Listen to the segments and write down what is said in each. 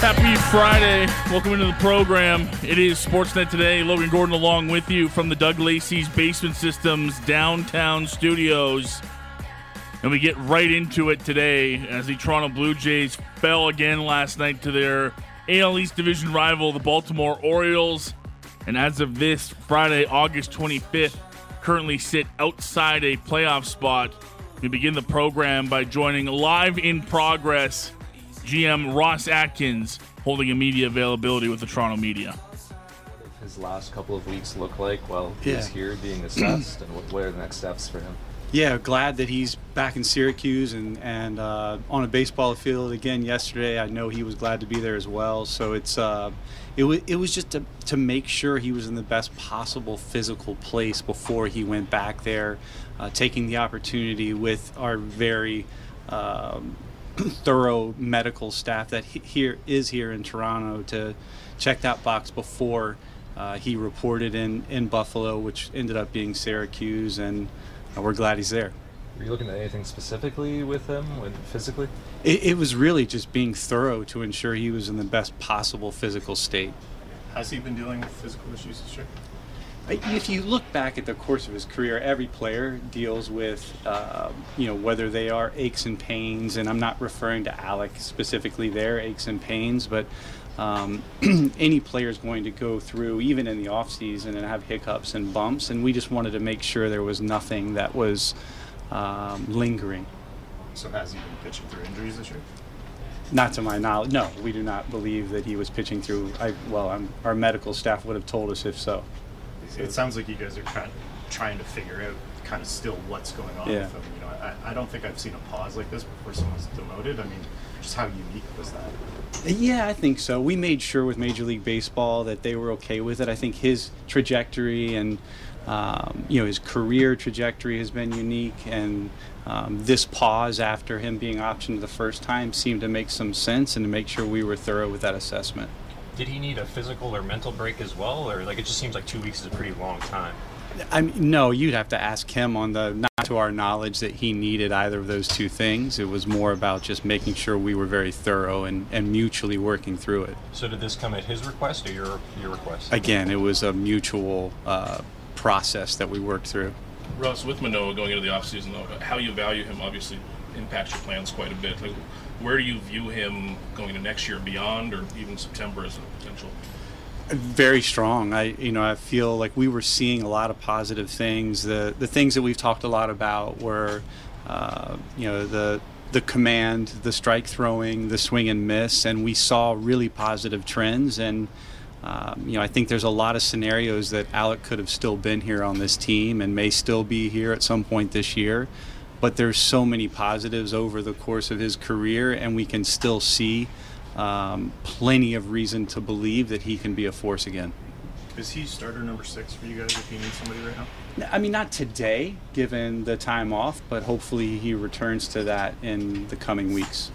Happy Friday. Welcome into the program. It is Sportsnet today. Logan Gordon along with you from the Doug Lacey's Basement Systems downtown studios. And we get right into it today as the Toronto Blue Jays fell again last night to their AL East division rival, the Baltimore Orioles. And as of this Friday, August 25th, currently sit outside a playoff spot. We begin the program by joining live in progress GM Ross Atkins holding a media availability with the Toronto media. What did his last couple of weeks look like while Yeah. he's here being assessed, and what, what are the next steps for him? Yeah, glad that he's back in Syracuse and and uh, on a baseball field again yesterday. I know he was glad to be there as well. So it's uh, it was it was just to to make sure he was in the best possible physical place before he went back there, uh, taking the opportunity with our very. Um, thorough medical staff that he, here is here in Toronto to check that box before uh, he reported in in Buffalo, which ended up being Syracuse, and uh, we're glad he's there. Were you looking at anything specifically with him, with physically? It, it was really just being thorough to ensure he was in the best possible physical state. Has he been dealing with physical issues this year? If you look back at the course of his career, every player deals with, uh, you know, whether they are aches and pains, and I'm not referring to Alek specifically there, aches and pains, but um, any player is going to go through, even in the off season, and have hiccups and bumps, and we just wanted to make sure there was nothing that was um, lingering. So has he been pitching through injuries this year? Not to my knowledge, no, we do not believe that he was pitching through. I, well, I'm, our medical staff would have told us if so. It sounds like you guys are of trying to figure out kind of still what's going on Yeah. with him. You know, I, I don't think I've seen a pause like this before someone's demoted. I mean, just how unique was that? Yeah, I think so. We made sure with Major League Baseball that they were okay with it. I think his trajectory and um, you know his career trajectory has been unique, and um, this pause after him being optioned the first time seemed to make some sense, and to make sure we were thorough with that assessment. Did he need a physical or mental break as well, or like it just seems like two weeks is a pretty long time? I mean, no, you'd have to ask him on the not to our knowledge that he needed either of those two things. It was more about just making sure we were very thorough and, and mutually working through it. So did this come at his request or your your request? Again, it was a mutual uh, process that we worked through. Russ, with Manoah going into the offseason, though, how you value him obviously impacts your plans quite a bit. Like, where do you view him going to next year beyond, or even September as a potential? Very strong. I, you know, I feel like we were seeing a lot of positive things. The the things that we've talked a lot about were, uh, you know, the the command, the strike throwing, the swing and miss, and we saw really positive trends. And um, you know, I think there's a lot of scenarios that Alek could have still been here on this team and may still be here at some point this year. But there's so many positives over the course of his career, and we can still see um, plenty of reason to believe that he can be a force again. Is he starter number six for you guys if you need somebody right now? I mean, not today, given the time off, but hopefully he returns to that in the coming weeks.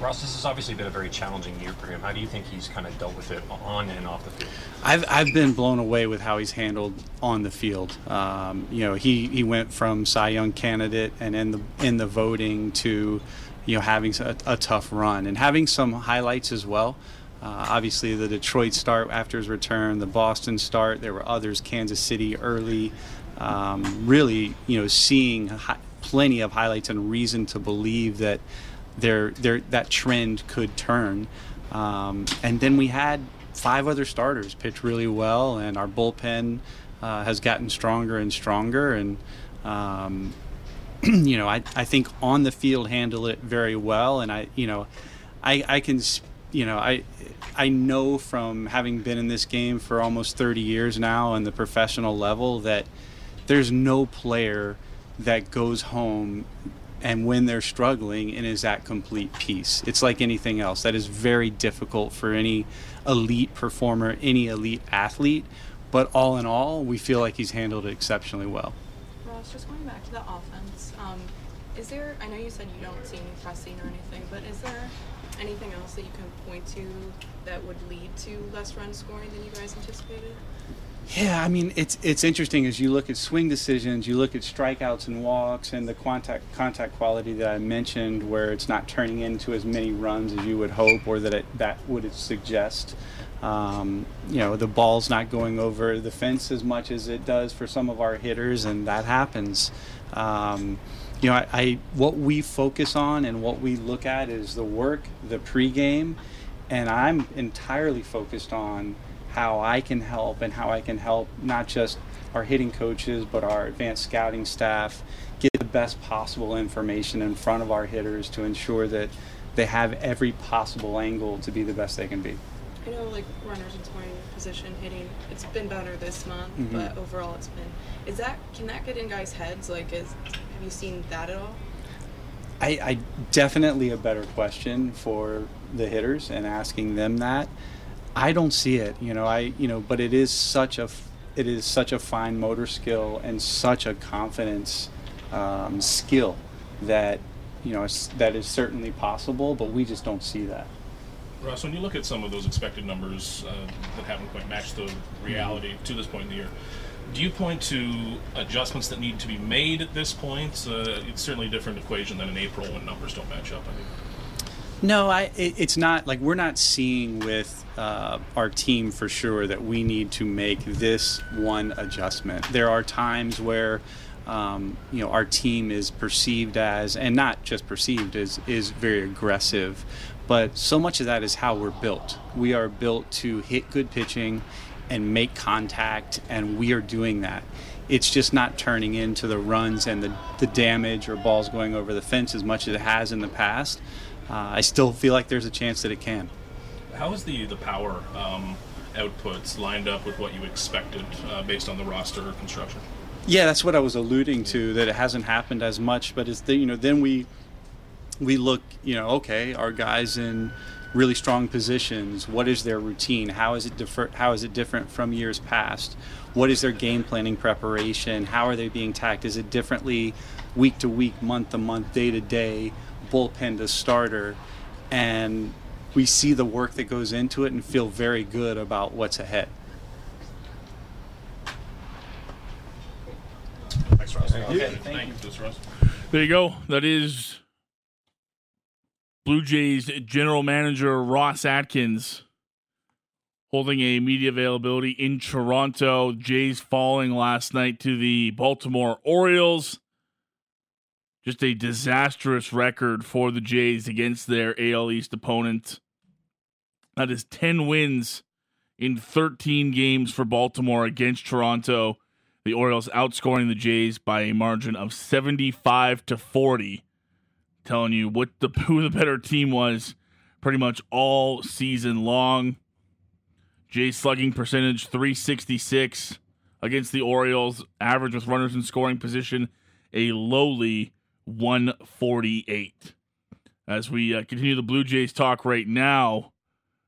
Ross, this has obviously been a very challenging year for him. How do you think he's kind of dealt with it on and off the field? I've, I've been blown away with how he's handled on the field. Um, you know, he, he went from Cy Young candidate and in the in the voting to, you know, having a, a tough run and having some highlights as well. Uh, obviously, the Detroit start after his return, the Boston start. There were others, Kansas City early. Um, really, you know, seeing hi- plenty of highlights and reason to believe that there, there, that trend could turn. Um, and then we had five other starters pitch really well, and our bullpen uh, has gotten stronger and stronger. And um, you know, I, I think on the field handle it very well, and I, you know, I, I can, you know, I, I know from having been in this game for almost 30 years now on the professional level that there's no player that goes home and when they're struggling and is at complete peace. It's like anything else. That is very difficult for any elite performer, any elite athlete. But all in all, we feel like he's handled it exceptionally well. Ross, just going back to the offense, um, is there? I know you said you don't see any pressing or anything, but is there anything else that you can point to that would lead to less run scoring than you guys anticipated? Yeah, I mean it's it's interesting as you look at swing decisions, you look at strikeouts and walks, and the contact contact quality that I mentioned, where it's not turning into as many runs as you would hope, or that it, that would suggest. Um, you know, the ball's not going over the fence as much as it does for some of our hitters, and that happens. Um, you know, I, I what we focus on and what we look at is the work, the pregame, and I'm entirely focused on how I can help and how I can help not just our hitting coaches but our advanced scouting staff get the best possible information in front of our hitters to ensure that they have every possible angle to be the best they can be. I know, like runners in scoring position, hitting. It's been better this month, Mhm. but overall, it's been. Is that can that get in guys' heads? Like, is have you seen that at all? I, I definitely a better question for the hitters and asking them that. I don't see it, you know. I you know, but it is such a it is such a fine motor skill and such a confidence um, skill that you know that is certainly possible, but we just don't see that. Russ, when you look at some of those expected numbers uh, that haven't quite matched the reality to this point in the year, do you point to adjustments that need to be made at this point? Uh, it's certainly a different equation than in April when numbers don't match up. I think. No, I. It, it's not like we're not seeing with uh, our team for sure that we need to make this one adjustment. There are times where, um, you know, our team is perceived as, and not just perceived as, is very aggressive, but so much of that is how we're built. We are built to hit good pitching and make contact, and we are doing that. It's just not turning into the runs and the, the damage or balls going over the fence as much as it has in the past. Uh, I still feel like there's a chance that it can. How is the the power um, outputs lined up with what you expected uh, based on the roster construction? Yeah, that's what I was alluding to. That it hasn't happened as much, but it's the, you know then we we look you know okay our guys in really strong positions. What is their routine? How is it differ- How is it different from years past? What is their game planning preparation? How are they being tacked? Is it differently week to week, month to month, day to day, bullpen to starter? And we see the work that goes into it and feel very good about what's ahead. Thanks, Ross. Okay, thank you, Mr. Russ. There you go. That is Blue Jays general manager Ross Atkins holding a media availability in Toronto. Jays falling last night to the Baltimore Orioles. Just a disastrous record for the Jays against their AL East opponent. That is 10 wins in 13 games for Baltimore against Toronto. The Orioles outscoring the Jays by a margin of 75 to 40. Telling you what the who the better team was pretty much all season long. Jays slugging percentage 366 against the Orioles, average with runners in scoring position a lowly 148. As we uh, continue the Blue Jays talk right now,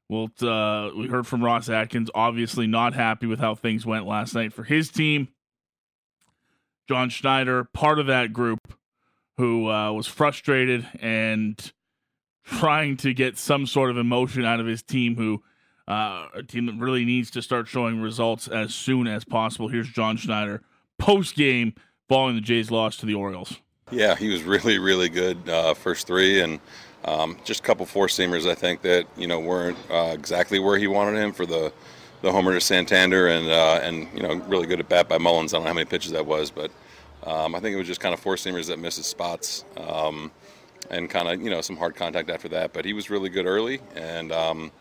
well, uh, we heard from Ross Atkins, obviously not happy with how things went last night for his team. John Schneider, part of that group, who uh, was frustrated and trying to get some sort of emotion out of his team, who uh, a team that really needs to start showing results as soon as possible. Here's John Schneider post game following the Jays' loss to the Orioles. Yeah, he was really, really good uh, first three, and um, just a couple four seamers. I think that you know weren't uh, exactly where he wanted him for the the homer to Santander, and uh, and you know really good at bat by Mullins. I don't know how many pitches that was, but um, I think it was just kind of four seamers that missed his spots, um, and kind of you know some hard contact after that. But he was really good early, and um,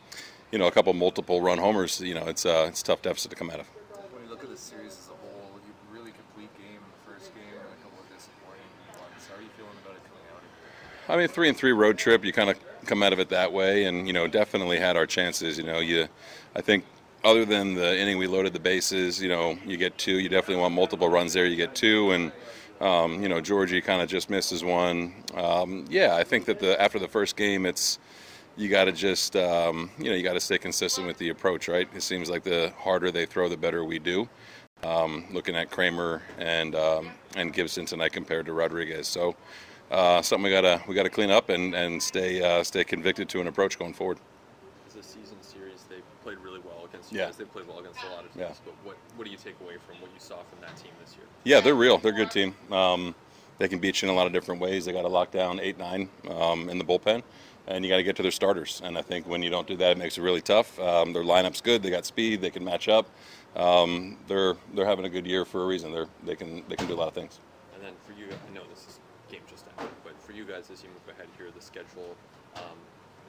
you know a couple multiple run homers. You know it's uh, it's tough deficit to come out of. When you look at the series as a whole, you really complete game in the first game and a couple of disappointing ones. How are you feeling about it coming out? I mean, three and three road trip. You kind of come out of it that way, and you know, definitely had our chances. You know, you, I think, other than the inning we loaded the bases, you know, you get two. You definitely want multiple runs there. You get two, and um, you know, Georgie kind of just misses one. Um, yeah, I think that the after the first game, it's you got to just um, you know you got to stay consistent with the approach, right? It seems like the harder they throw, the better we do. Um, looking at Kremer and um, and Gibson tonight compared to Rodriguez, so uh, something we gotta we gotta clean up and and stay uh, stay convicted to an approach going forward. As a season series, they played really well against you Yeah. guys. They played well against a lot of teams. Yeah. But what what do you take away from what you saw from that team this year? Yeah, they're real. They're a good team. Um, they can beat you in a lot of different ways. They got to lock down eight, nine um, in the bullpen, and you got to get to their starters. And I think when you don't do that, it makes it really tough. Um, their lineup's good. They got speed. They can match up. Um, they're they're having a good year for a reason. They're they can they can do a lot of things. And then for you, I know this is game just ended, but for you guys as you move ahead here, the schedule um,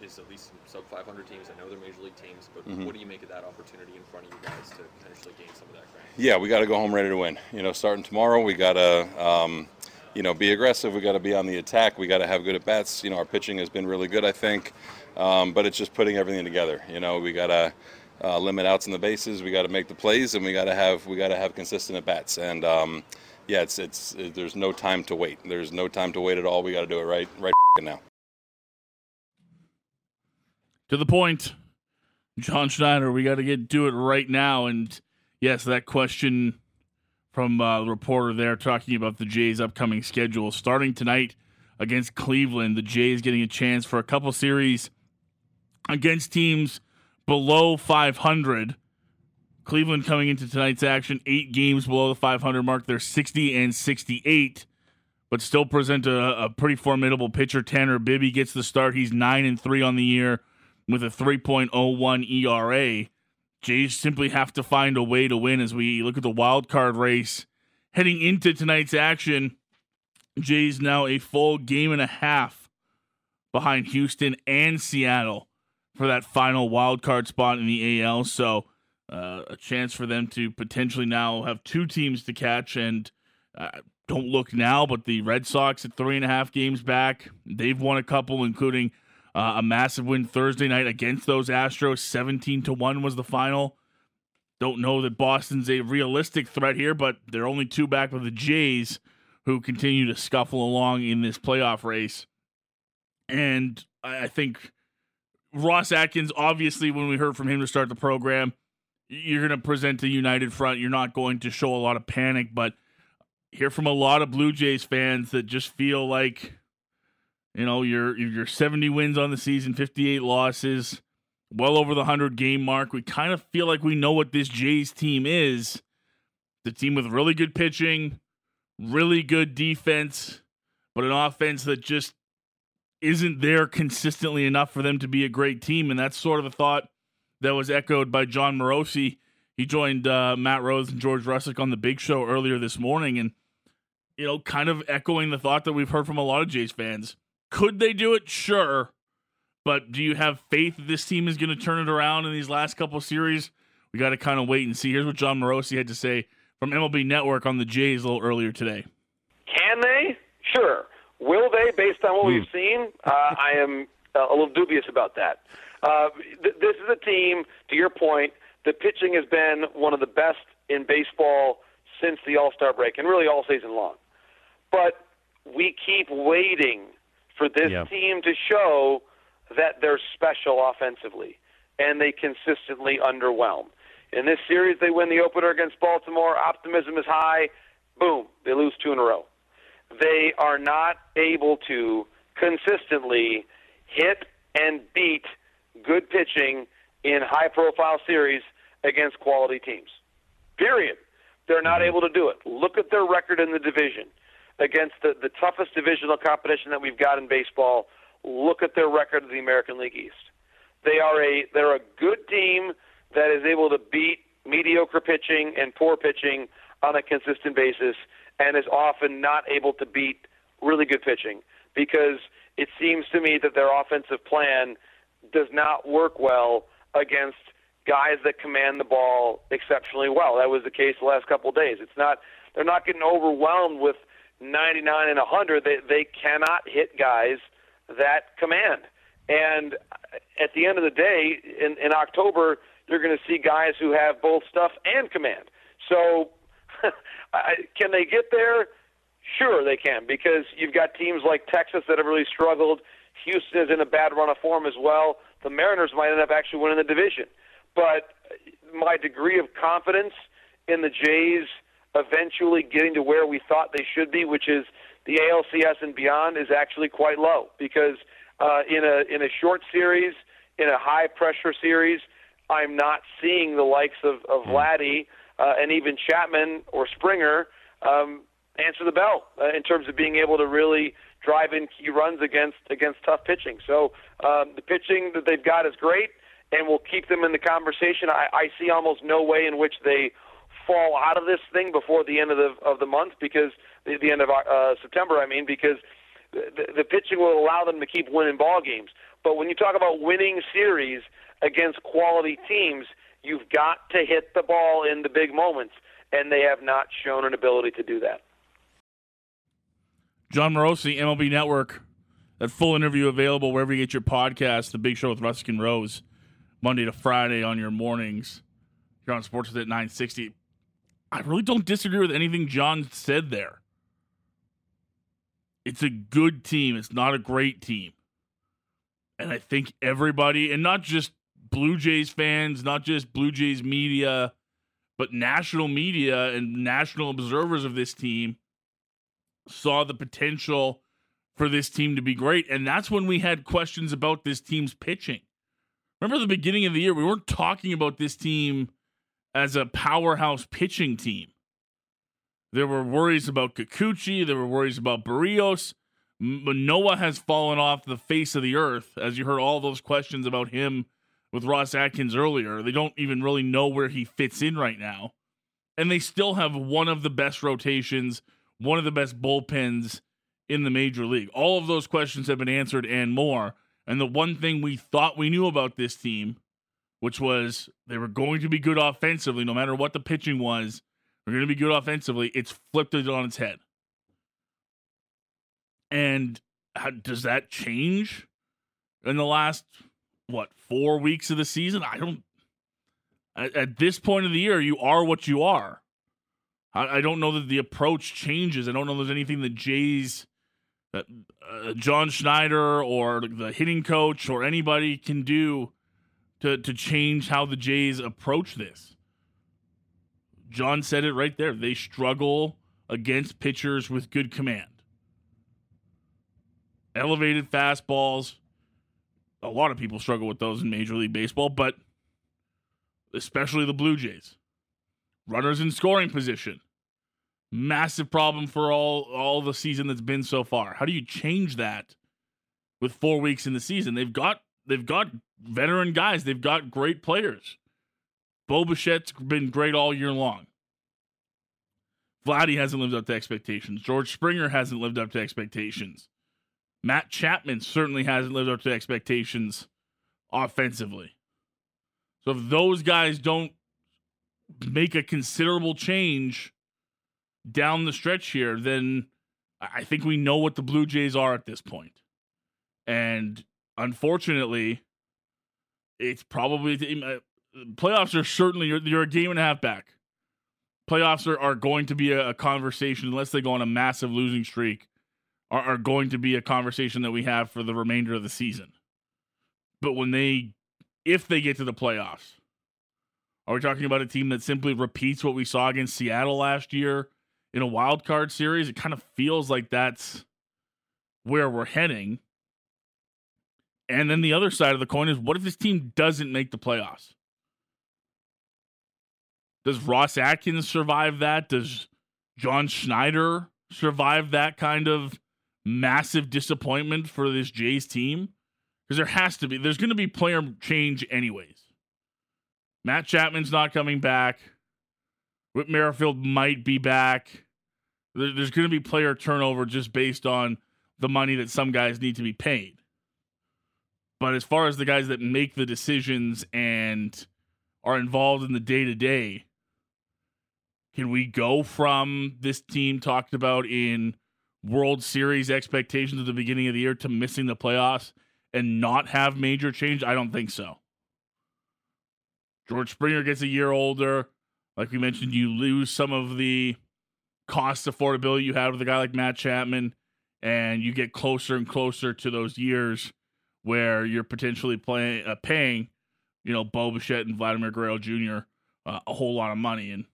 is at least some sub 500 teams. I know they're major league teams, but Mhm. what do you make of that opportunity in front of you guys to potentially gain some of that ground? Yeah, we got to go home ready to win. You know, starting tomorrow, we got to, um, you know, be aggressive. We got to be on the attack. We got to have good at bats. You know, our pitching has been really good, I think, um, but it's just putting everything together. You know, we got to uh, limit outs in the bases. We got to make the plays, and we got to have we got to have consistent at bats. And um, yeah, it's it's it, there's no time to wait. There's no time to wait at all. We got to do it right right now. to the point. John Schneider, we got to get do it right now. And yes, that question from uh, the reporter there talking about the Jays' upcoming schedule starting tonight against Cleveland. The Jays getting a chance for a couple series against teams below 500. Cleveland coming into tonight's action, eight games below the 500 mark. They're 60 and 68, but still present a, a pretty formidable pitcher. Tanner Bibee gets the start. He's nine and three on the year with a 3.01 ERA. Jays simply have to find a way to win as we look at the wild card race heading into tonight's action. Jays now a full game and a half behind Houston and Seattle for that final wild card spot in the AL. So uh, a chance for them to potentially now have two teams to catch. And uh, don't look now, but the Red Sox at three and a half games back, they've won a couple, including uh, a massive win Thursday night against those Astros. 17 to 1 was the final. Don't know that Boston's a realistic threat here, but they're only two back with the Jays, who continue to scuffle along in this playoff race. And I I think Ross Atkins, obviously, when we heard from him to start the program, you're going to present a united front. You're not going to show a lot of panic, but hear from a lot of Blue Jays fans that just feel like, you know, you're you're 70 wins on the season, 58 losses, well over the 100 game mark. We kind of feel like we know what this Jays team is. The team with really good pitching, really good defense, but an offense that just isn't there consistently enough for them to be a great team. And that's sort of a thought that was echoed by Jon Morosi. He joined uh, Matt Rose and George Russick on the Big Show earlier this morning, and you know, kind of echoing the thought that we've heard from a lot of Jays fans. Could they do it? Sure, but do you have faith this team is going to turn it around in these last couple series? We got to kind of wait and see. Here's what Jon Morosi had to say from MLB Network on the Jays a little earlier today. Can they? Sure. Will they, based on what we've seen? Uh, I am uh, a little dubious about that. Uh, th- this is a team, to your point, the pitching has been one of the best in baseball since the All Star break, and really all season long. But we keep waiting for this team to show that they're special offensively, and they consistently underwhelm. In this series, they win the opener against Baltimore. Optimism is high. Boom, they lose two in a row. They are not able to consistently hit and beat good pitching in high profile series against quality teams. Period. They're not mm-hmm. able to do it. Look at their record in the division against the, the toughest divisional competition that we've got in baseball. Look at their record of the American League East. They are a they're a good team that is able to beat mediocre pitching and poor pitching on a consistent basis and is often not able to beat really good pitching because it seems to me that their offensive plan does not work well against guys that command the ball exceptionally well. That was the case the last couple of days. It's not they're not getting overwhelmed with 99 and 100. They they cannot hit guys that command. And at the end of the day, in, in October, you're going to see guys who have both stuff and command. So, can they get there? Sure, they can because you've got teams like Texas that have really struggled. Houston is in a bad run of form as well. The Mariners might end up actually winning the division. But my degree of confidence in the Jays eventually getting to where we thought they should be, which is the ALCS and beyond, is actually quite low because uh, in a in a short series, in a high pressure series, I'm not seeing the likes of of Vladdy uh, and even Chapman or Springer um, answer the bell uh, in terms of being able to really drive in key runs against against tough pitching. So um, the pitching that they've got is great, and will keep them in the conversation. I, I see almost no way in which they fall out of this thing before the end of the of the month because the, the end of uh, September. I mean because the, the pitching will allow them to keep winning ball games. But when you talk about winning series against quality teams, you've got to hit the ball in the big moments, and they have not shown an ability to do that. Jon Morosi, MLB Network. That full interview available wherever you get your podcast. The Big Show with Ruskin Rose, Monday to Friday on your mornings. Here on Sports with at 960. I really don't disagree with anything John said there. It's a good team. It's not a great team. And I think everybody, and not just Blue Jays fans, not just Blue Jays media, but national media and national observers of this team saw the potential for this team to be great. And that's when we had questions about this team's pitching. Remember the beginning of the year, we weren't talking about this team as a powerhouse pitching team. There were worries about Kikuchi. There were worries about Berríos. Manoah has fallen off the face of the earth, as you heard all those questions about him with Ross Atkins earlier. They don't even really know where he fits in right now. And they still have one of the best rotations, one of the best bullpens in the major league. All of those questions have been answered and more. And the one thing we thought we knew about this team, which was they were going to be good offensively, no matter what the pitching was, they're going to be good offensively. It's flipped it on its head. And how, does that change in the last what four weeks of the season? I don't. At, at this point of the year, you are what you are. I, I, don't know that the approach changes. I don't know there's anything that Jays, uh, uh, John Schneider, or the hitting coach, or anybody can do to to change how the Jays approach this. John said it right there. They struggle against pitchers with good command elevated fastballs. A lot of people struggle with those in Major League Baseball, but especially the Blue Jays. Runners in scoring position. Massive problem for all all the season that's been so far. How do you change that with 4 weeks in the season? They've got they've got veteran guys. They've got great players. Bo Bichette's been great all year long. Vladdy hasn't lived up to expectations. George Springer hasn't lived up to expectations. Matt Chapman certainly hasn't lived up to expectations offensively. So if those guys don't make a considerable change down the stretch here, then I think we know what the Blue Jays are at this point. And unfortunately, it's probably uh, playoffs are certainly you're, you're, a game and a half back. Playoffs are, are going to be a, a conversation unless they go on a massive losing streak are, are going to be a conversation that we have for the remainder of the season. But when they, if they get to the playoffs, are we talking about a team that simply repeats what we saw against Seattle last year in a wild card series? It kind of feels like that's where we're heading. And then the other side of the coin is what if this team doesn't make the playoffs? Does Ross Atkins survive that? Does John Schneider survive that kind of massive disappointment for this Jays team? Because there has to be. There's going to be player change anyways. Matt Chapman's not coming back. Whit Merrifield might be back. There's going to be player turnover just based on the money that some guys need to be paid. But as far as the guys that make the decisions and are involved in the day to day, can we go from this team talked about in World Series expectations at the beginning of the year to missing the playoffs and not have major change? I don't think so. George Springer gets a year older. Like we mentioned, you lose some of the cost affordability you had with a guy like Matt Chapman, and you get closer and closer to those years where you're potentially playing, uh, paying, you know, Bo Bichette and Vladimir Guerrero Jr. Uh, a whole lot of money. And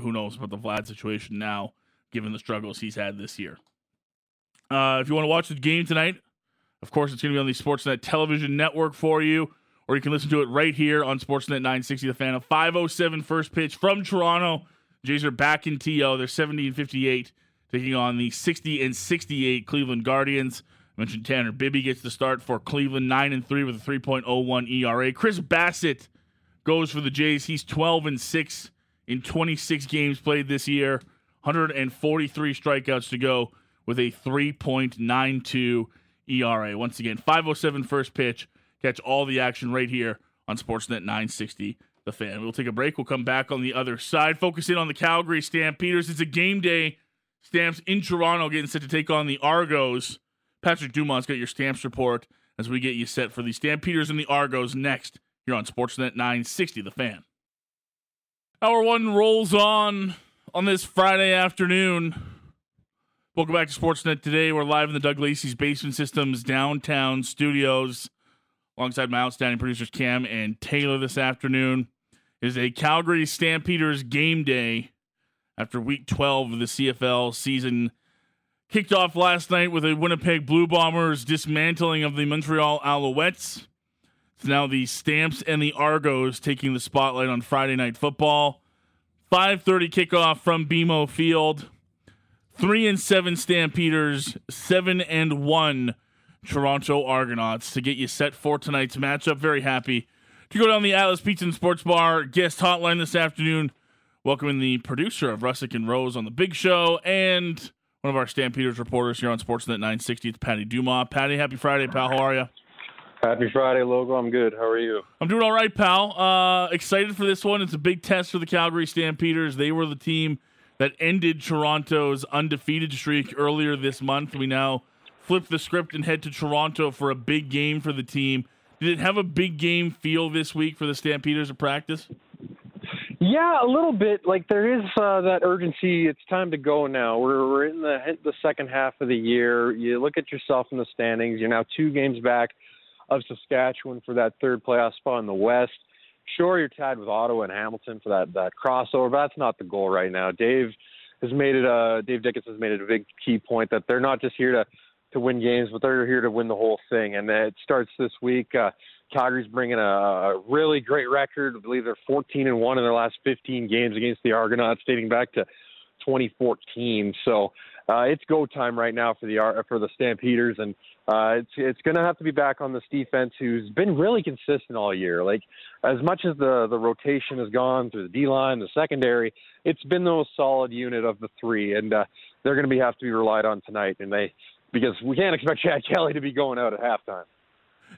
who knows about the Vlad situation now, given the struggles he's had this year. Uh, if you want to watch the game tonight, of course, it's going to be on the Sportsnet television network for you. or you can listen to it right here on Sportsnet 960 The Fan. of 507 first pitch from Toronto. Jays are back in TO. They're 70 and 58, taking on the 60 and 68 Cleveland Guardians. I mentioned Tanner Bibee gets the start for Cleveland, 9 and 3 with a 3.01 ERA. Chris Bassitt goes for the Jays. He's 12 and 6 in 26 games played this year, 143 strikeouts to go with a 3.92 ERA. Once again, 507 first pitch. Catch all the action right here on Sportsnet 960 The Fan. We'll take a break. We'll come back on the other side. Focus in on the Calgary Stampeders. It's a game day. Stamps in Toronto getting set to take on the Argos. Patrick Dumas's got your Stamps report as we get you set for the Stampeders and the Argos next here on Sportsnet 960 The Fan. Hour one rolls on on this Friday afternoon. Welcome back to Sportsnet today. We're live in the Doug Lacey's Basement Systems downtown studios alongside my outstanding producers Cam and Taylor this afternoon. Is a Calgary Stampeders game day after week 12 of the CFL season. Kicked off last night with a Winnipeg Blue Bombers dismantling of the Montreal Alouettes. It's now the Stamps and the Argos taking the spotlight on Friday Night Football. 5:30 kickoff from BMO Field. 3 and 7 Stampeders, 7 and 1 Toronto Argonauts to get you set for tonight's matchup. Very happy to go down the Atlas Pizza and Sports Bar guest hotline this afternoon. Welcoming the producer of Russick and Rose on the Big Show and one of our Stampeders reporters here on Sportsnet 960. It's Patty Dumas. Patty, happy Friday, pal. How are you? Happy Friday, Logo. I'm good. How are you? I'm doing all right, pal. Uh, excited for this one. It's a big test for the Calgary Stampeders. They were the team that ended Toronto's undefeated streak earlier this month. We now flip the script and head to Toronto for a big game for the team. Did it have a big game feel this week for the Stampeders at practice? Yeah, a little bit. Like there is uh, that urgency. It's time to go now. We're we're in the the second half of the year. You look at yourself in the standings. You're now two games back of Saskatchewan for that third playoff spot in the West. Sure, you're tied with Ottawa and Hamilton for that that crossover, but that's not the goal right now. Dave has made it. Uh, Dave Dickens has made it a big key point that they're not just here to to win games, but they're here to win the whole thing. And it starts this week. Uh, Calgary's bringing a, really great record. I believe they're 14 and one in their last 15 games against the Argonauts, dating back to 2014. So uh, it's go time right now for the for the Stampeders, and uh, it's it's going to have to be back on this defense, who's been really consistent all year. Like as much as the the rotation has gone through the D line, the secondary, it's been the most solid unit of the three, and uh, they're going to be have to be relied on tonight. And they because we can't expect Chad Kelly to be going out at halftime.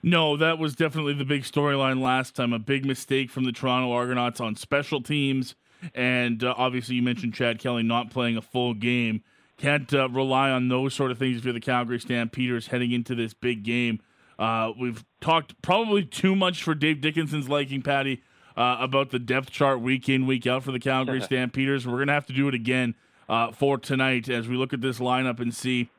No, that was definitely the big storyline last time. A big mistake from the Toronto Argonauts on special teams. And uh, obviously, you mentioned Chad Kelly not playing a full game. Can't uh, rely on those sort of things if you're the Calgary Stampeders heading into this big game. Uh, we've talked probably too much for Dave Dickenson's liking, Patty, uh, about the depth chart week in, week out for the Calgary Stampeders. We're going to have to do it again uh, for tonight as we look at this lineup and see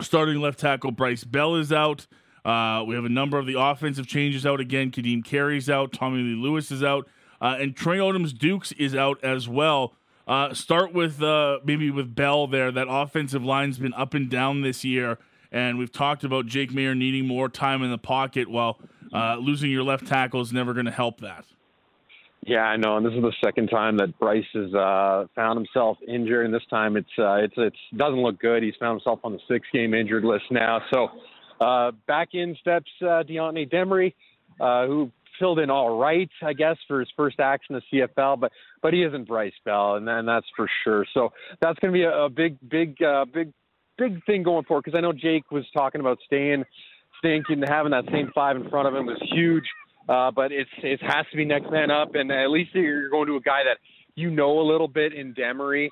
starting left tackle Bryce Bell is out. Uh, we have a number of the offensive changes out again. Kadeem Carey's out. Tommy Lee Lewis is out. Uh, and Trey Odoms Dukes is out as well. Uh, start with uh, maybe with Bell there. That offensive line's been up and down this year. And we've talked about Jake Maier needing more time in the pocket. Well, uh, losing your left tackle is never going to help that. Yeah, I know, and this is the second time that Bryce has uh, found himself injured, and this time it's uh, it's it's doesn't look good. He's found himself on the six game injured list now. So uh, back in steps uh, Deontay Demery, uh, who filled in all right, I guess, for his first action in the CFL, but but he isn't Bryce Bell, and, and that's for sure. So that's going to be a, a big, big, uh, big, big thing going forward. Because I know Jake was talking about staying, staying, and having that same five in front of him was huge. Uh, but it's it has to be next man up, and at least you're going to a guy that you know a little bit in Demery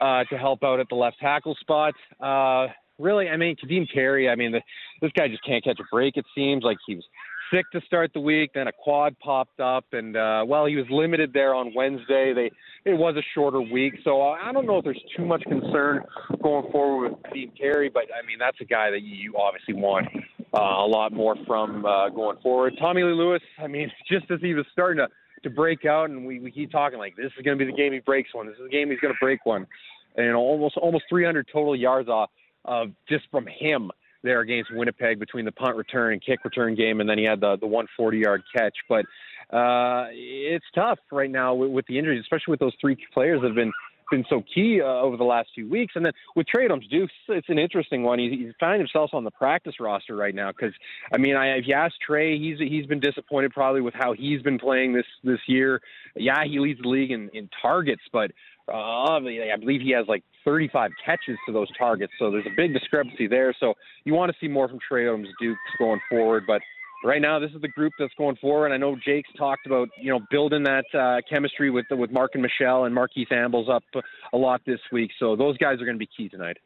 uh, to help out at the left tackle spot. Uh, really, I mean, Kadeem Carey, I mean, the, this guy just can't catch a break. It seems like he was sick to start the week, then a quad popped up, and uh, well, he was limited there on Wednesday. They it was a shorter week, so I don't know if there's too much concern going forward with Kadeem Carey, but I mean, that's a guy that you obviously want uh, a lot more from uh, going forward. Tommy Lee Lewis, I mean, just as he was starting to to break out, and we, we keep talking like this is going to be the game he breaks one. This is the game he's going to break one, and almost almost 300 total yards off of just from him there against Winnipeg between the punt return and kick return game, and then he had the the 140 yard catch. But uh, it's tough right now with, with the injuries, especially with those three players that have been been so key uh, over the last few weeks. And then with Trey Odoms Dukes, it's an interesting one. He's, he's finding himself on the practice roster right now because, I mean, I, if you ask Trey, he's he's been disappointed probably with how he's been playing this this year. Yeah, he leads the league in, in targets, but uh, I believe he has like 35 catches to those targets. So there's a big discrepancy there. So you want to see more from Trey Odoms Dukes going forward, but right now this is the group that's going forward. I know Jake's talked about you know building that uh, chemistry with with Marken Michel and Marquise Ambles up a lot this week. So those guys are going to be key tonight.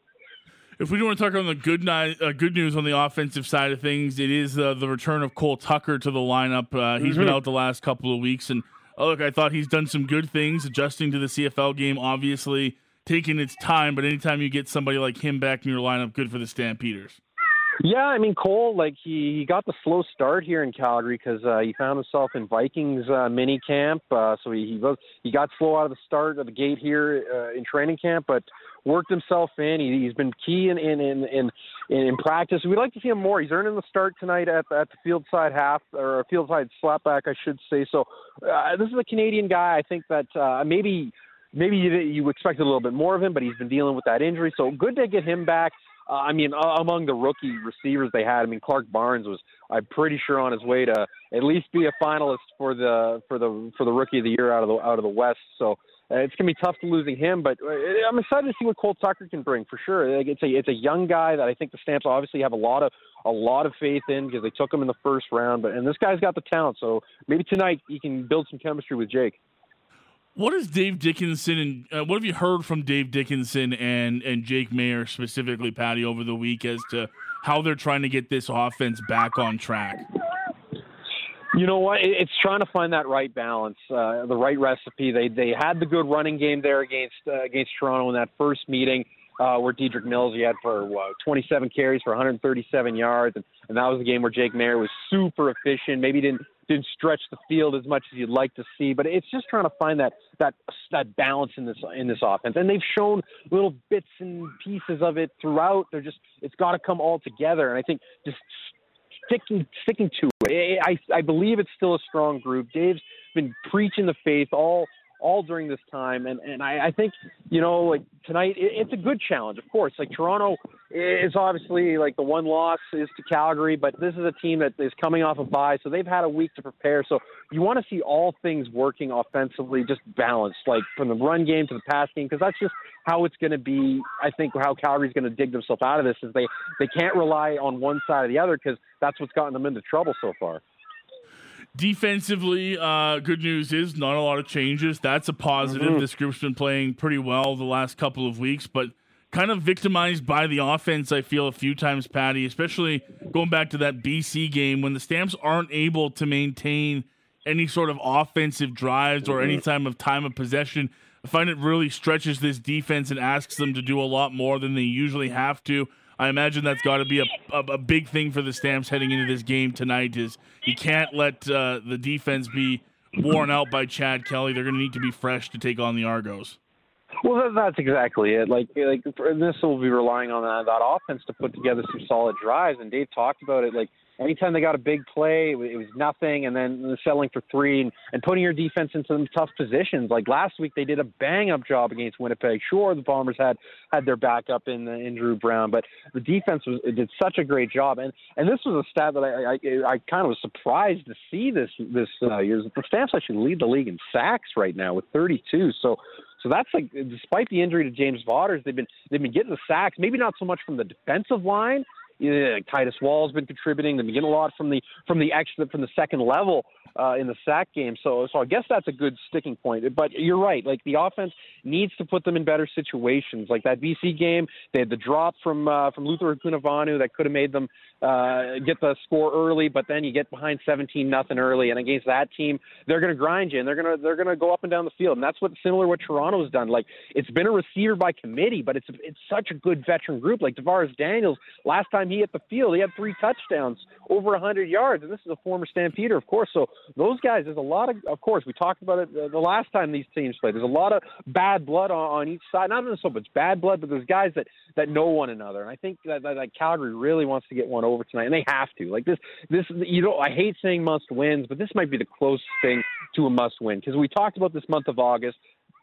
If we do want to talk on the good ni- uh, good news on the offensive side of things, it is uh, the return of Cole Tucker to the lineup. Uh, he's mm-hmm. been out the last couple of weeks, and oh, look, I thought he's done some good things, adjusting to the CFL game. Obviously, taking its time, but anytime you get somebody like him back in your lineup, good for the Stampeders. Yeah, I mean Cole, like he, he got the slow start here in Calgary because uh, he found himself in Vikings uh, mini camp. Uh, so he he, he got slow out of the start of the gate here uh, in training camp, but worked himself in. He, he's been key in in in in, in practice. We'd like to see him more. He's earning the start tonight at at the field side half or field side slotback, I should say. So uh, this is a Canadian guy. I think that uh, maybe maybe you, you expected a little bit more of him, but he's been dealing with that injury. So good to get him back. Uh, I mean, uh, among the rookie receivers they had, I mean, Clark Barnes was, I'm pretty sure, on his way to at least be a finalist for the for the for the rookie of the year out of the out of the West. So uh, it's gonna be tough to losing him, but uh, I'm excited to see what Cole Tucker can bring for sure. It's a it's a young guy that I think the Stamps obviously have a lot of a lot of faith in because they took him in the first round. But and this guy's got the talent, so maybe tonight he can build some chemistry with Jake. What is Dave Dickenson and uh, what have you heard from Dave Dickenson and and Jake Maier specifically, Patty, over the week as to how they're trying to get this offense back on track? You know what? It's trying to find that right balance, uh, the right recipe. They they had the good running game there against uh, against Toronto in that first meeting uh, where Dedrick Mills he had for what, 27 carries for 137 yards, and, and that was the game where Jake Maier was super efficient. Maybe didn't didn't stretch the field as much as you'd like to see, but it's just trying to find that that that balance in this in this offense. And they've shown little bits and pieces of it throughout. They're just it's got to come all together. And I think just sticking sticking to it. I I believe it's still a strong group. Dave's been preaching the faith all all during this time. And and I, I think you know like tonight it, it's a good challenge. Of course, like Toronto is obviously like the one loss is to Calgary, but this is a team that is coming off a bye, so they've had a week to prepare. So you want to see all things working offensively, just balanced, like from the run game to the pass game, because that's just how it's going to be. I think how Calgary's going to dig themselves out of this is they they can't rely on one side or the other because that's what's gotten them into trouble so far. Defensively, uh, good news is not a lot of changes. That's a positive. Mm-hmm. This group's been playing pretty well the last couple of weeks, but kind of victimized by the offense, I feel, a few times, Patty, especially going back to that BC game when the Stamps aren't able to maintain any sort of offensive drives or any time of time of possession. I find it really stretches this defense and asks them to do a lot more than they usually have to. I imagine that's got to be a, a, a, big thing for the Stamps heading into this game tonight. Is you can't let uh, the defense be worn out by Chad Kelly. They're going to need to be fresh to take on the Argos. Well, that's exactly it. Like, like this will be relying on that, that offense to put together some solid drives. And Dave talked about it. Like, anytime they got a big play, it was nothing, and then settling for three and, and putting your defense in some tough positions. Like last week, they did a bang up job against Winnipeg. Sure, the Bombers had had their backup in in Dru Brown, but the defense was did such a great job. And and this was a stat that I I, I kind of was surprised to see this this uh, year. The Stamps actually lead the league in sacks right now with 32. So. So that's like, despite the injury to James Vaughters, they've been they've been getting the sacks. Maybe not so much from the defensive line, Titus Wall's been contributing. They've been getting a lot from the from the extra from the second level uh, in the sack game. So so I guess that's a good sticking point. But you're right. Like the offense needs to put them in better situations. Like that BC game, they had the drop from uh, from Luther Hakunavanhu that could have made them uh, get the score early, but then you get behind 17 nothing early, and against that team, they're going to grind you, and they're going to they're going to go up and down the field, and that's what similar what Toronto's done. Like it's been a receiver by committee, but it's it's such a good veteran group. Like DaVaris Daniels, last time he he hit the field, he had three touchdowns, over 100 yards, and this is a former Stampeder, of course. So those guys, there's a lot of, of course, we talked about it uh, the last time these teams played. There's a lot of bad blood on, on each side. Not so much bad blood, but there's guys that that know one another, and I think that, that, that Calgary really wants to get one over tonight, and they have to. Like this, this, you know, I hate saying must wins, but this might be the closest thing to a must win because we talked about this month of August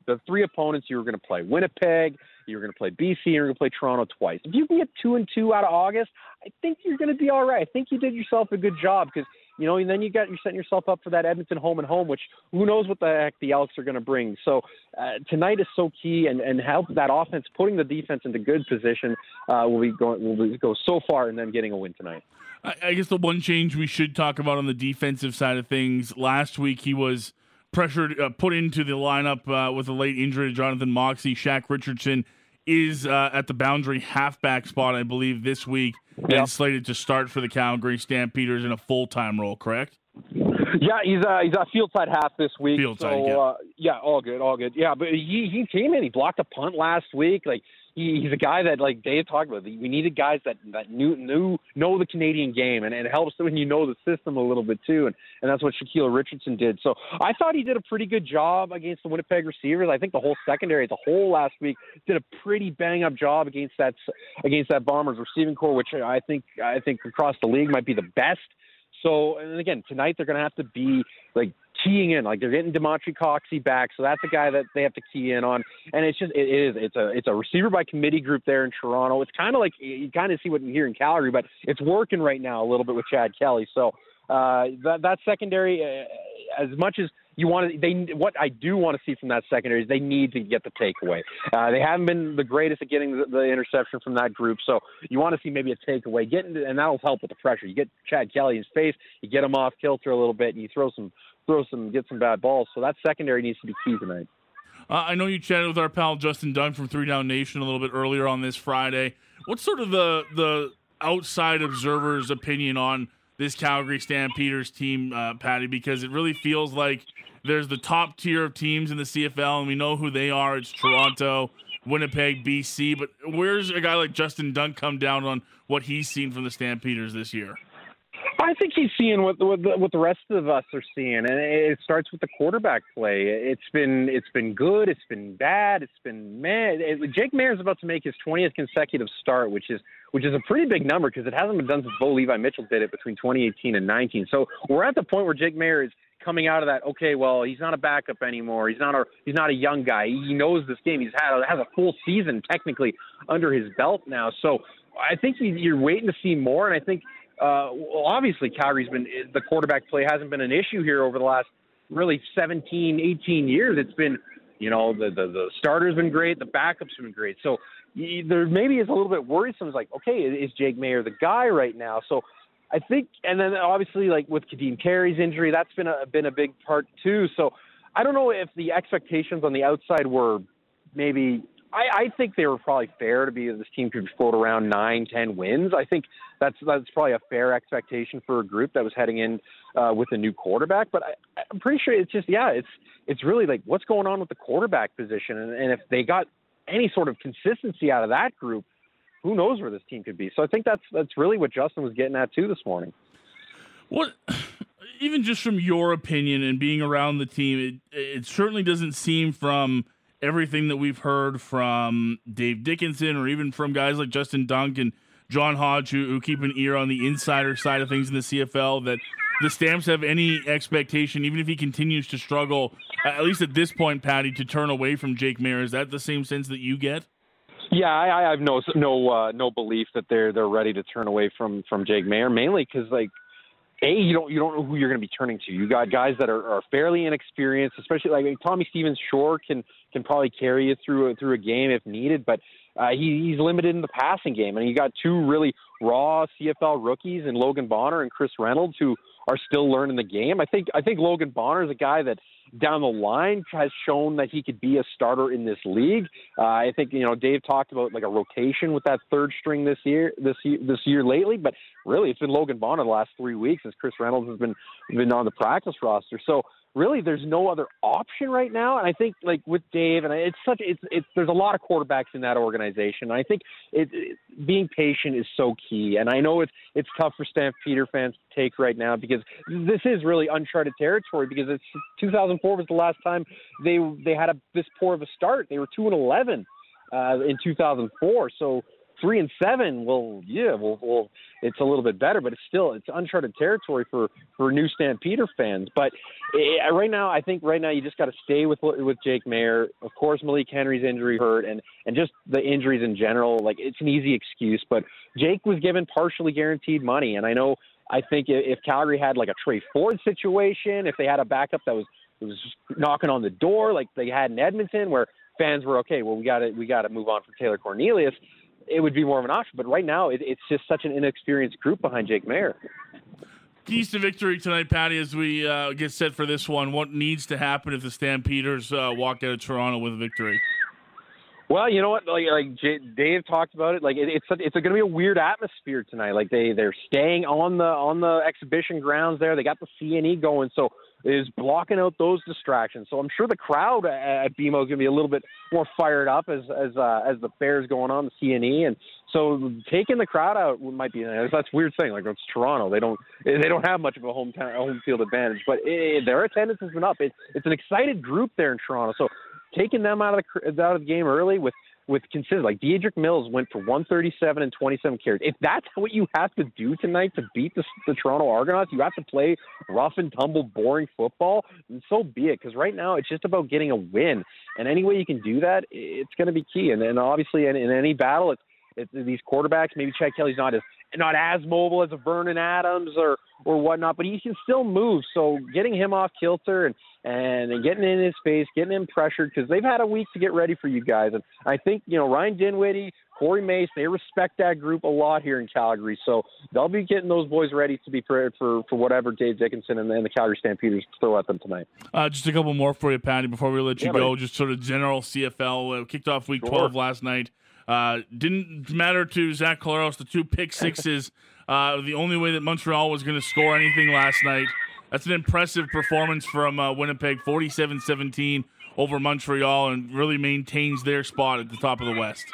the three opponents you were going to play Winnipeg, you were going to play BC, and you're going to play Toronto twice. If you can get two and two out of August, I think you're going to be all right. I think you did yourself a good job because you know, and then you got you're setting yourself up for that Edmonton home and home, which who knows what the heck the Elks are going to bring. So uh, tonight is so key, and and help that offense putting the defense into good position uh, will be going will be, go so far, and then getting a win tonight. I guess the one change we should talk about on the defensive side of things. Last week he was pressured, uh, put into the lineup uh, with a late injury to Jonathan Moxey. Shaq Richardson is uh, at the boundary halfback spot, I believe, this week, yep. and slated to start for the Calgary Stampeders in a full time role. Correct? Yeah, he's uh, he's a field side half this week. Field so, side, yeah. Uh, yeah, all good, all good. Yeah, but he he came in, he blocked a punt last week. Like he, he's a guy that like Dave talked about. We needed guys that that knew knew know the Canadian game, and, and it helps when you know the system a little bit too. And and that's what Shaquille Richardson did. So I thought he did a pretty good job against the Winnipeg receivers. I think the whole secondary a whole last week did a pretty bang up job against that against that Bombers receiving core, which I think I think across the league might be the best. So, and again, tonight they're going to have to be like keying in. Like they're getting Damonte Coxie back, so that's a guy that they have to key in on. And it's just it is it's a it's a receiver by committee group there in Toronto. It's kind of like you kind of see what you hear in Calgary, but it's working right now a little bit with Chad Kelly. So uh, that that secondary, uh, as much as you want to, they what I do want to see from that secondary is they need to get the takeaway. Uh, they haven't been the greatest at getting the, the interception from that group, so you want to see maybe a takeaway, get into, and that'll help with the pressure. You get Chad Kelly in his face, you get him off kilter a little bit, and you throw some throw some, get some bad balls. So that secondary needs to be key tonight. Uh, I know you chatted with our pal Justin Dunk from Three Down Nation a little bit earlier on this Friday. What's sort of the the outside observer's opinion on this Calgary Stampeders team, uh, Patty? Because it really feels like there's the top tier of teams in the CFL, and we know who they are. It's Toronto, Winnipeg, BC. But where's a guy like Justin Dunk come down on what he's seen from the Stampeders this year? I think he's seeing what what the, what the rest of us are seeing, and it starts with the quarterback play. It's been it's been good, it's been bad, it's been mad. Jake Maier is about to make his 20th consecutive start, which is which is a pretty big number because it hasn't been done since Bo Levi Mitchell did it between 2018 and 19. So we're at the point where Jake Maier is coming out of that. Okay, well he's not a backup anymore. He's not a he's not a young guy. He knows this game. He's had has a full season technically under his belt now. So I think you're waiting to see more, and I think uh, well, obviously Calgary's been the quarterback play hasn't been an issue here over the last really 17, 18 years. It's been, you know, the the, the starter's been great, the backups been great. So there maybe is a little bit worrisome. It's like, okay, is Jake Maier the guy right now? So I think, and then obviously like with Ka'Deem Carey's injury, that's been a been a big part too. So I don't know if the expectations on the outside were maybe I, I think they were probably fair to be this team could float around nine, ten wins. I think that's that's probably a fair expectation for a group that was heading in uh, with a new quarterback. But I, I'm pretty sure it's just yeah, it's it's really like what's going on with the quarterback position, and, and if they got any sort of consistency out of that group, who knows where this team could be. So I think that's that's really what Justin was getting at too this morning. What even just from your opinion and being around the team, it, it certainly doesn't seem from everything that we've heard from Dave Dickenson or even from guys like Justin Dunk and John Hodge who, who keep an ear on the insider side of things in the CFL that the Stamps have any expectation, even if he continues to struggle, at least at this point, Patty, to turn away from Jake Maier. Is that the same sense that you get? Yeah, I, I have no no uh, no belief that they're they're ready to turn away from from Jake Maier mainly because like a you don't you don't know who you're going to be turning to. You got guys that are, are fairly inexperienced, especially like Tommy Stevens. Sure, can can probably carry you through a, through a game if needed, but uh, he, he's limited in the passing game, and you got two really raw CFL rookies and Logan Bonner and Chris Reynolds who are still learning the game. I think I think Logan Bonner is a guy that down the line has shown that he could be a starter in this league. Uh, I think you know Dave talked about like a rotation with that third string this year, this year, this year lately, but really it's been Logan Bonner the last three weeks as Chris Reynolds has been been on the practice roster. So really there's no other option right now. And I think like with Dave, and it's such it's it's there's a lot of quarterbacks in that organization. And I think it, it being patient is so key. And I know it's it's tough for Stampeder fans to take right now because this is really uncharted territory. Because it's 2004 was the last time they they had a this poor of a start. They were two and 11 uh, in 2004. So three and seven, well, yeah, well, well, it's a little bit better, but it's still it's uncharted territory for for new Stampeder fans. But eh, right now, I think right now you just got to stay with with Jake Maier. Of course, Malik Henry's injury hurt, and and just the injuries in general. Like it's an easy excuse, but Jake was given partially guaranteed money, and I know. I think if Calgary had like a Tre Ford situation, if they had a backup that was was knocking on the door like they had in Edmonton, where fans were okay. Well, we got to we got to move on from Taylor Cornelius it would be more of an option. But right now, it, it's just such an inexperienced group behind Jake Maier. Keys to victory tonight, Patty, as we uh, get set for this one. What needs to happen if the Stampeders uh, walk out of Toronto with a victory? Well, you know what? Like, like J- Dave talked about it. Like it, it's a, it's going to be a weird atmosphere tonight. Like they they're staying on the on the exhibition grounds there. They got the CNE going, so is blocking out those distractions. So I'm sure the crowd at BMO is going to be a little bit more fired up as as uh, as the fair's going on the CNE, and so taking the crowd out might be that's a weird thing. Like it's Toronto, they don't they don't have much of a home home field advantage, but it, their attendance has been up. It's it's an excited group there in Toronto. So taking them out of the out of the game early with with consider like Dedrick Mills went for 137 and 27 carries. If that's what you have to do tonight to beat the, the Toronto Argonauts, you have to play rough and tumble, boring football. And so be it. Because right now it's just about getting a win, and any way you can do that, it's going to be key. And then obviously in, in any battle, it's it's these quarterbacks. Maybe Chad Kelly's not as not as mobile as a Vernon Adams or or whatnot, but he can still move. So getting him off kilter and and getting in his face, getting him pressured because they've had a week to get ready for you guys. And I think you know Ryan Dinwiddie, Corey Mace, they respect that group a lot here in Calgary. So they'll be getting those boys ready to be prepared for for whatever Dave Dickenson and, and the Calgary Stampeders throw at them tonight. Uh, just a couple more for you, Patty, before we let you Yeah, go. buddy. Just sort of general CFL uh, kicked off week Sure. 12 last night. Uh, didn't matter to Zach Collaros, the two pick sixes. Uh, the only way that Montreal was going to score anything last night. That's an impressive performance from uh, Winnipeg, 47 17 over Montreal, and really maintains their spot at the top of the West.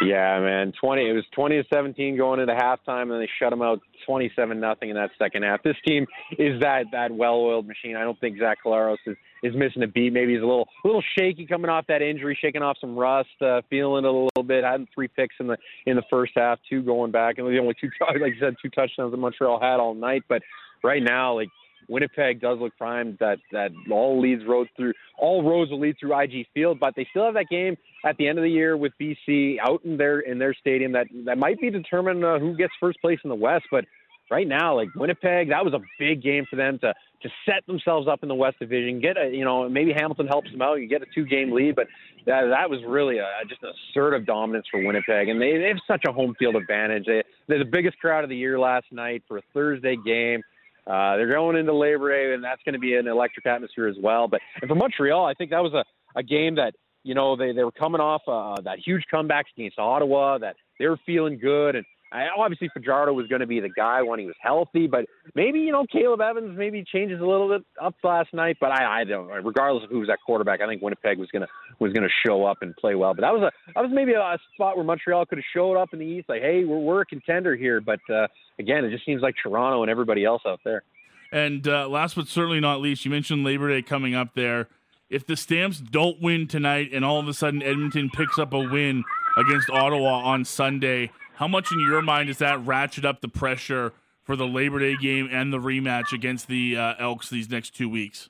Yeah, man. Twenty. It was twenty to seventeen going into halftime, and they shut them out twenty-seven nothing in that second half. This team is that that well-oiled machine. I don't think Zach Collaros is is missing a beat. Maybe he's a little little shaky coming off that injury, shaking off some rust, uh, feeling it a little bit. Had three picks in the in the first half, two going back, and the only two like you said, two touchdowns that Montreal had all night. But right now, like Winnipeg does look primed that that all leads road through all roads will lead through IG Field, but they still have that game at the end of the year with BC out in their in their stadium that that might be determine uh, who gets first place in the West. But right now, like Winnipeg, that was a big game for them to to set themselves up in the West Division. Get a you know maybe Hamilton helps them out. You get a two game lead, but that that was really a just an assertive dominance for Winnipeg, and they, they have such a home field advantage. They they're the biggest crowd of the year last night for a Thursday game. Uh, they're going into Labor Day, and that's going to be an electric atmosphere as well. But and for Montreal, I think that was a, a game that you know they, they were coming off uh, that huge comeback against Ottawa, that they were feeling good, and I, obviously Fajardo was going to be the guy when he was healthy. But maybe you know Caleb Evans maybe changes a little bit up last night. But I, I don't. Regardless of who was at quarterback, I think Winnipeg was going to was to show up and play well. But that was a that was maybe a spot where Montreal could have showed up in the East, like hey, we're we're a contender here. But uh, again, it just seems like Toronto and everybody else out there. And uh, last but certainly not least, you mentioned Labor Day coming up there. If the Stamps don't win tonight and all of a sudden Edmonton picks up a win against Ottawa on Sunday, how much in your mind does that ratchet up the pressure for the Labor Day game and the rematch against the uh, Elks these next two weeks?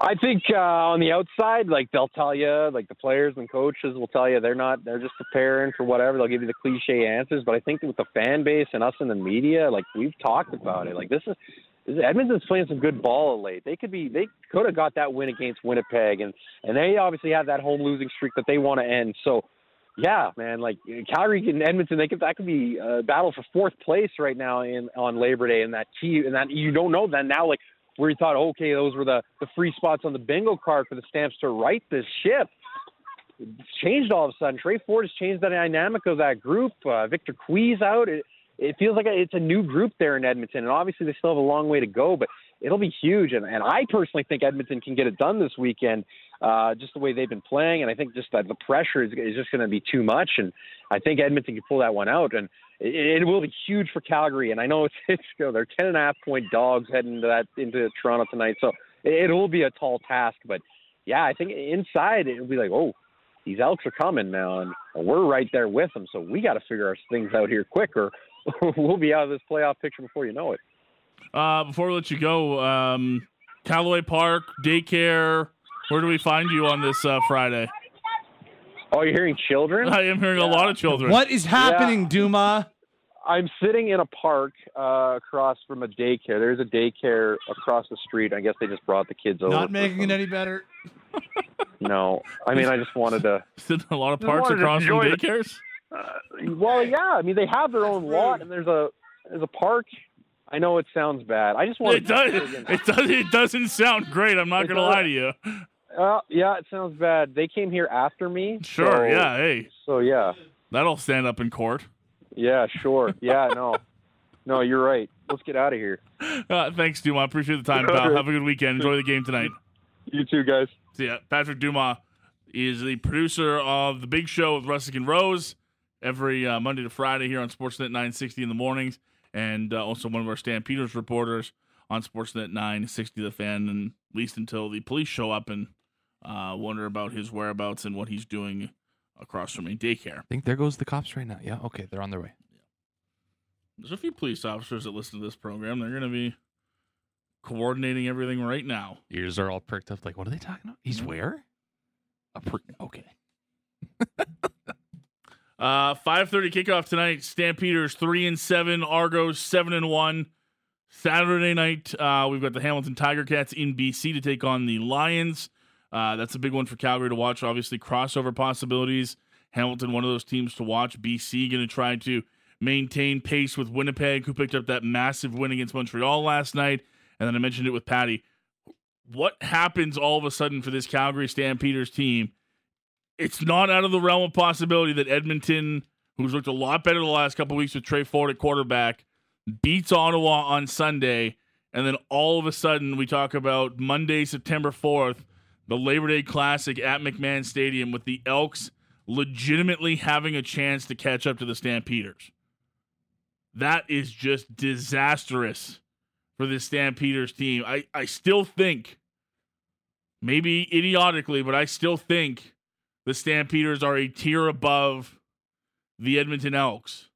I think uh, on the outside, like they'll tell you, like the players and coaches will tell you they're not, they're just preparing for whatever. They'll give you the cliche answers. But I think with the fan base and us in the media, like we've talked about it, like this is, Edmonton's playing some good ball late. They could be, they could have got that win against Winnipeg, and and they obviously have that home losing streak that they want to end. So. Yeah, man. Like Calgary and Edmonton, they could that could be a battle for fourth place right now in on Labor Day, and that key, and that you don't know then now. Like where you thought, okay, those were the, the free spots on the bingo card for the Stamps to right this ship. It's changed all of a sudden. Tre Ford has changed the dynamic of that group. Uh, Victor Quee's out. It, it feels like it's a new group there in Edmonton, and obviously they still have a long way to go, but it'll be huge. And, and I personally think Edmonton can get it done this weekend, uh, just the way they've been playing. And I think just that the pressure is, is just going to be too much. And I think Edmonton can pull that one out. And it, it will be huge for Calgary. And I know it's, it's you know, they're ten and a half point dogs heading into that into Toronto tonight, so it, it will be a tall task. But yeah, I think inside it'll be like, oh, these Elks are coming now, and we're right there with them. So we got to figure our things out here quicker. we'll be out of this playoff picture before you know it. Uh, before we let you go, um, Callaway Park daycare. Where do we find you on this uh, Friday? Oh, you're hearing children? I am hearing yeah. a lot of children. What is happening, yeah. Dumas? I'm sitting in a park uh, across from a daycare. There's a daycare across the street. I guess they just brought the kids over. Not making it any better. no, I mean I just wanted to. Sitting a lot of parks across from daycares. Uh, well, yeah. I mean they have their own lot, and there's a there's a park. I know it sounds bad. I just want. It does. It does. It doesn't sound great. I'm not going to lie to you. Uh, yeah, it sounds bad. They came here after me. Sure. So, yeah. Hey. So yeah. That'll stand up in court. Yeah. Sure. Yeah. No. no, you're right. Let's get out of here. Uh, thanks, Dumas. I appreciate the time, pal. Have a good weekend. Enjoy the game tonight. You too, guys. See ya. Patrick Dumas is the producer of The Big Show with Russick and Rose every uh, Monday to Friday here on Sportsnet 960 in the mornings, and uh, also one of our Stampeders reporters on Sportsnet 960 The Fan, and at least until the police show up and uh, wonder about his whereabouts and what he's doing across from a daycare. I think there goes the cops right now. Yeah, okay, they're on their way. There's a few police officers that listen to this program. They're going to be coordinating everything right now. Ears are all pricked up. Like, what are they talking about? He's where? A okay. uh, five thirty kickoff tonight. Stampeders three and seven. Argos seven and one. Saturday night, uh, we've got the Hamilton Tiger Cats in BC to take on the Lions. Uh, that's a big one for Calgary to watch. Obviously, crossover possibilities. Hamilton, one of those teams to watch. BC going to try to maintain pace with Winnipeg, who picked up that massive win against Montreal last night. And then I mentioned it with Patty. What happens all of a sudden for this Calgary Stampeders team? It's not out of the realm of possibility that Edmonton, who's looked a lot better the last couple weeks with Tre Ford at quarterback, beats Ottawa on Sunday. And then all of a sudden, we talk about Monday, September 4th, the Labor Day Classic at McMahon Stadium with the Elks legitimately having a chance to catch up to the Stampeders. That is just disastrous for this Stampeders team. I, I still think, maybe idiotically, but I still think the Stampeders are a tier above the Edmonton Elks.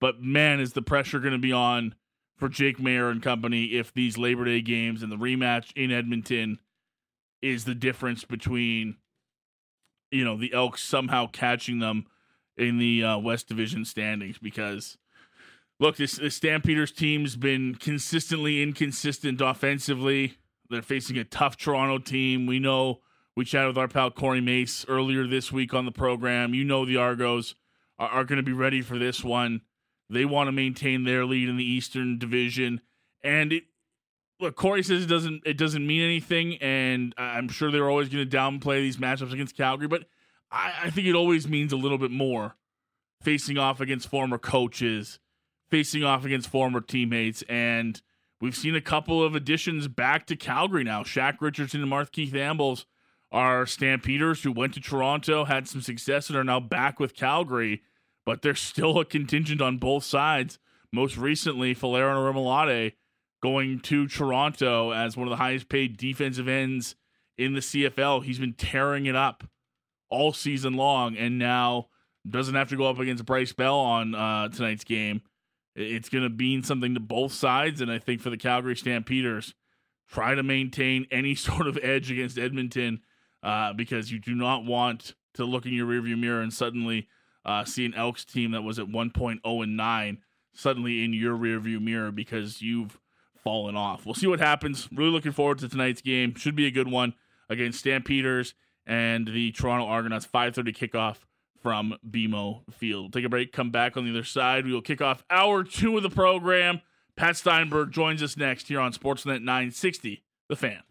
But man, is the pressure going to be on for Jake Maier and company if these Labor Day games and the rematch in Edmonton is the difference between, you know, the Elks somehow catching them in the uh, West Division standings because look, this, this Stampeders team's been consistently inconsistent offensively. They're facing a tough Toronto team. We know we chatted with our pal Corey Mace earlier this week on the program. You know the Argos are, are going to be ready for this one. They want to maintain their lead in the Eastern Division, and it. Look, Corey says it doesn't it doesn't mean anything, and I'm sure they're always going to downplay these matchups against Calgary, but I, I think it always means a little bit more facing off against former coaches facing off against former teammates. And we've seen a couple of additions back to Calgary now. Shaq Richardson and MarKeith Ambles are Stampeders who went to Toronto, had some success, and are now back with Calgary. But there's still a contingent on both sides. Most recently, Folarin Orimolade going to Toronto as one of the highest paid defensive ends in the CFL. He's been tearing it up all season long, and now doesn't have to go up against Bryce Bell on uh, tonight's game. It's going to mean something to both sides, and I think for the Calgary Stampeders, try to maintain any sort of edge against Edmonton uh, because you do not want to look in your rearview mirror and suddenly uh, see an Elks team that was at 1.0 and 9 suddenly in your rearview mirror because you've fallen off. We'll see what happens. Really looking forward to tonight's game. Should be a good one against Stampeders and the Toronto Argonauts. 5:30 kickoff from BMO Field. Take a break, come back on the other side. We will kick off hour two of the program. Pat Steinberg joins us next here on Sportsnet 960, The Fan.